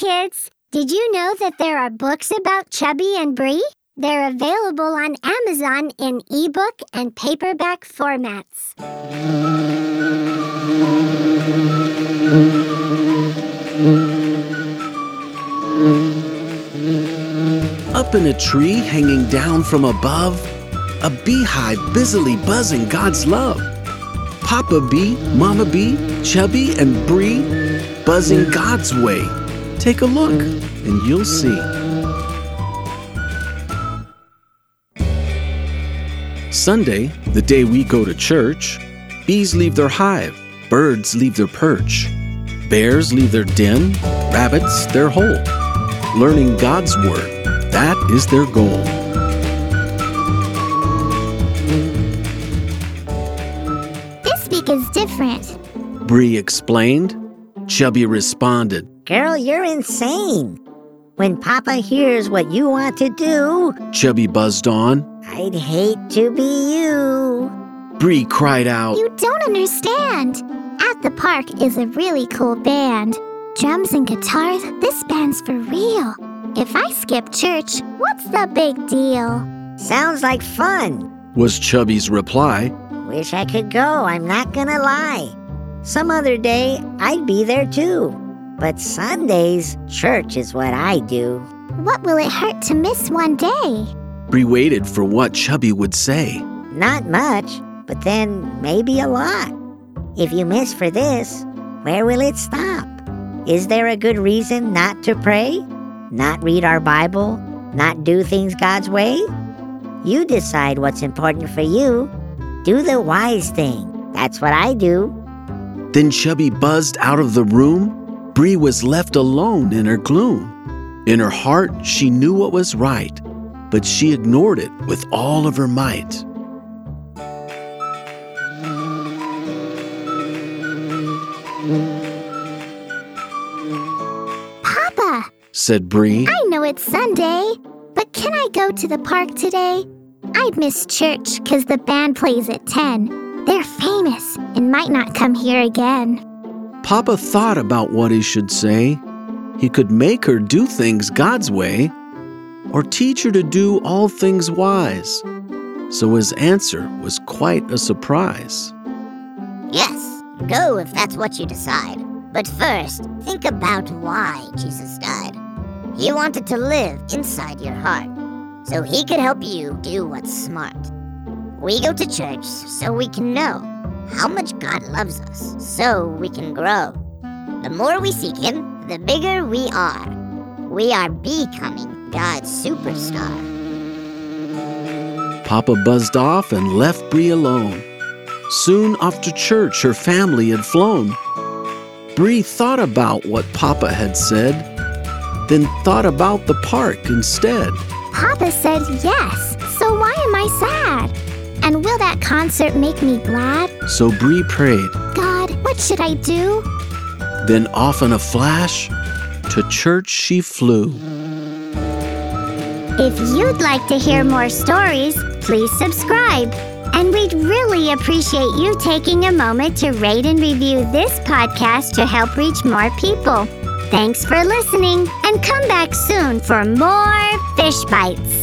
kids! Did you know that there are books about Chubby and Bree? They're available on Amazon in ebook and paperback formats. Up in a tree hanging down from above, a beehive busily buzzing God's love. Papa bee, Mama bee, Chubby, and Bree buzzing God's way. Take a look and you'll see. Sunday, the day we go to church, bees leave their hive, birds leave their perch, bears leave their den, rabbits their hole. Learning God's Word, that is their goal. This week is different. Bree explained. Chubby responded. Girl, you're insane. When Papa hears what you want to do, Chubby buzzed on. I'd hate to be you. Bree cried out. You don't understand. At the park is a really cool band. Drums and guitars, this band's for real. If I skip church, what's the big deal? Sounds like fun. was Chubby's reply. Wish I could go, I'm not gonna lie. Some other day, I'd be there too. But Sundays, church is what I do. What will it hurt to miss one day? Bree waited for what Chubby would say. Not much, but then maybe a lot. If you miss for this, where will it stop? Is there a good reason not to pray? Not read our Bible? Not do things God's way? You decide what's important for you. Do the wise thing. That's what I do. Then Chubby buzzed out of the room. Bree was left alone in her gloom. In her heart, she knew what was right, but she ignored it with all of her might. Papa, Said Bree. I know it's Sunday, but can I go to the park today? I'd miss church 'cause the band plays at 10. They're famous and might not come here again. Papa thought about what he should say. He could make her do things God's way, or teach her to do all things wise. So his answer was quite a surprise. Yes, go if that's what you decide. But first, think about why Jesus died. He wanted to live inside your heart, so he could help you do what's smart. We go to church so we can know how much God loves us, so we can grow. The more we seek him, the bigger we are. We are becoming God's superstar. Papa buzzed off and left Bree alone. Soon after church, her family had flown. Bree thought about what Papa had said, then thought about the park instead. Papa said yes, so why am I sad? And will that concert make me glad? So Bree prayed. God, what should I do? Then off in a flash, to church she flew. If you'd like to hear more stories, please subscribe. And we'd really appreciate you taking a moment to rate and review this podcast to help reach more people. Thanks for listening, and come back soon for more Fish Bites.